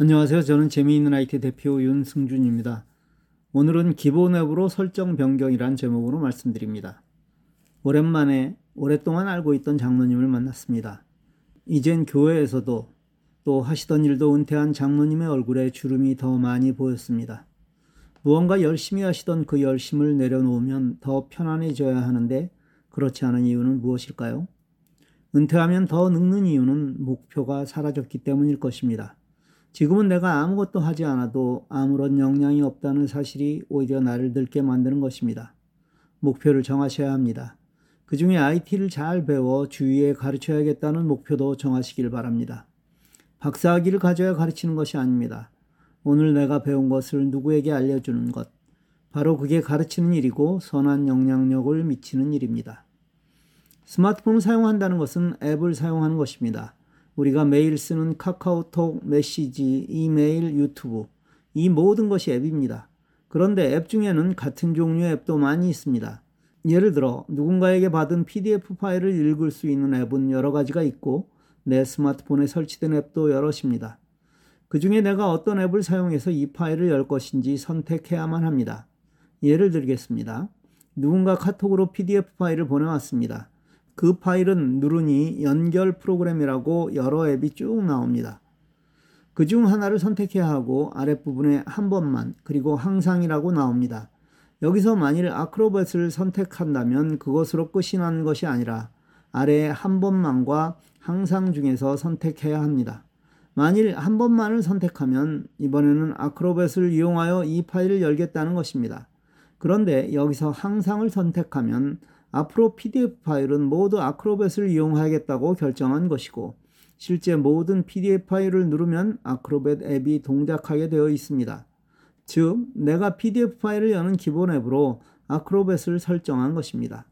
안녕하세요. 저는 재미있는 IT 대표 윤승준입니다. 오늘은 기본 앱으로 설정 변경이란 제목으로 말씀드립니다. 오랜만에 오랫동안 알고 있던 장로님을 만났습니다. 이젠 교회에서도 또 하시던 일도 은퇴한 장로님의 얼굴에 주름이 더 많이 보였습니다. 무언가 열심히 하시던 그 열심을 내려놓으면 더 편안해져야 하는데 그렇지 않은 이유는 무엇일까요? 은퇴하면 더 늙는 이유는 목표가 사라졌기 때문일 것입니다. 지금은 내가 아무것도 하지 않아도 아무런 영향이 없다는 사실이 오히려 나를 늙게 만드는 것입니다. 목표를 정하셔야 합니다. 그 중에 IT를 잘 배워 주위에 가르쳐야겠다는 목표도 정하시길 바랍니다. 박사학위를 가져야 가르치는 것이 아닙니다. 오늘 내가 배운 것을 누구에게 알려주는 것. 바로 그게 가르치는 일이고 선한 영향력을 미치는 일입니다. 스마트폰을 사용한다는 것은 앱을 사용하는 것입니다. 우리가 매일 쓰는 카카오톡, 메시지, 이메일, 유튜브 이 모든 것이 앱입니다. 그런데 앱 중에는 같은 종류의 앱도 많이 있습니다. 예를 들어 누군가에게 받은 PDF 파일을 읽을 수 있는 앱은 여러 가지가 있고 내 스마트폰에 설치된 앱도 여럿입니다. 그 중에 내가 어떤 앱을 사용해서 이 파일을 열 것인지 선택해야만 합니다. 예를 들겠습니다. 누군가 카톡으로 PDF 파일을 보내왔습니다. 그 파일은 누르니 연결 프로그램이라고 여러 앱이 쭉 나옵니다. 그 중 하나를 선택해야 하고 아랫부분에 한 번만 그리고 항상이라고 나옵니다. 여기서 만일 아크로벳을 선택한다면 그것으로 끝이 나는 것이 아니라 아래에 한 번만과 항상 중에서 선택해야 합니다. 만일 한 번만을 선택하면 이번에는 아크로벳을 이용하여 이 파일을 열겠다는 것입니다. 그런데 여기서 항상을 선택하면 앞으로 PDF 파일은 모두 아크로벳을 이용하겠다고 결정한 것이고 실제 모든 PDF 파일을 누르면 아크로벳 앱이 동작하게 되어 있습니다. 즉, 내가 PDF 파일을 여는 기본 앱으로 아크로벳을 설정한 것입니다.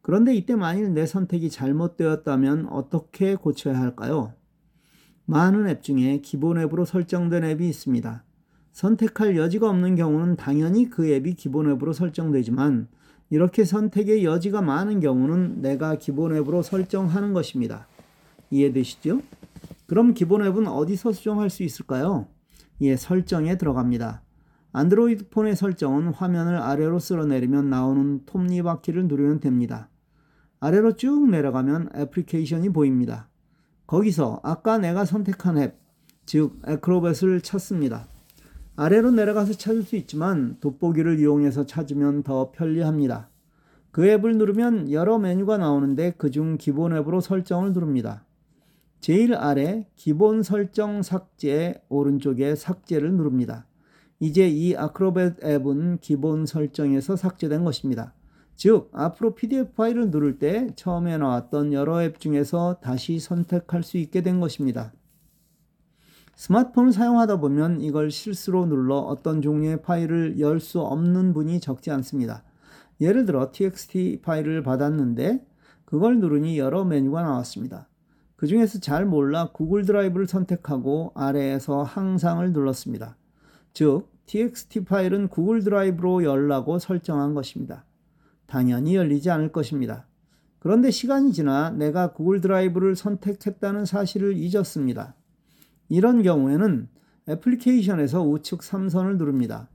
그런데 이때 만일 내 선택이 잘못되었다면 어떻게 고쳐야 할까요? 많은 앱 중에 기본 앱으로 설정된 앱이 있습니다. 선택할 여지가 없는 경우는 당연히 그 앱이 기본 앱으로 설정되지만 이렇게 선택의 여지가 많은 경우는 내가 기본 앱으로 설정하는 것입니다. 이해되시죠? 그럼 기본 앱은 어디서 수정할 수 있을까요? 예, 설정에 들어갑니다. 안드로이드 폰의 설정은 화면을 아래로 쓸어내리면 나오는 톱니바퀴를 누르면 됩니다. 아래로 쭉 내려가면 애플리케이션이 보입니다. 거기서 아까 내가 선택한 앱, 즉 에크로벳을 찾습니다. 아래로 내려가서 찾을 수 있지만 돋보기를 이용해서 찾으면 더 편리합니다. 그 앱을 누르면 여러 메뉴가 나오는데 그중 기본 앱으로 설정을 누릅니다. 제일 아래 기본 설정 삭제 오른쪽에 삭제를 누릅니다. 이제 이 아크로벳 앱은 기본 설정에서 삭제된 것입니다. 즉, 앞으로 PDF 파일을 누를 때 처음에 나왔던 여러 앱 중에서 다시 선택할 수 있게 된 것입니다. 스마트폰을 사용하다 보면 이걸 실수로 눌러 어떤 종류의 파일을 열 수 없는 분이 적지 않습니다. 예를 들어 txt 파일을 받았는데 그걸 누르니 여러 메뉴가 나왔습니다. 그 중에서 잘 몰라 구글 드라이브를 선택하고 아래에서 항상을 눌렀습니다. 즉, txt 파일은 구글 드라이브로 열라고 설정한 것입니다. 당연히 열리지 않을 것입니다. 그런데 시간이 지나 내가 구글 드라이브를 선택했다는 사실을 잊었습니다. 이런 경우에는 애플리케이션에서 우측 3선을 누릅니다.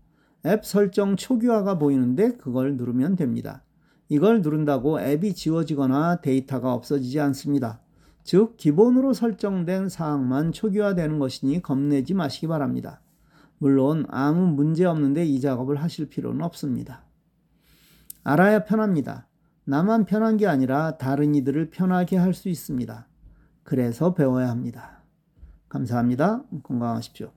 앱 설정 초기화가 보이는데 그걸 누르면 됩니다. 이걸 누른다고 앱이 지워지거나 데이터가 없어지지 않습니다. 즉, 기본으로 설정된 사항만 초기화되는 것이니 겁내지 마시기 바랍니다. 물론 아무 문제 없는데 이 작업을 하실 필요는 없습니다. 알아야 편합니다. 나만 편한 게 아니라 다른 이들을 편하게 할 수 있습니다. 그래서 배워야 합니다. 감사합니다. 건강하십시오.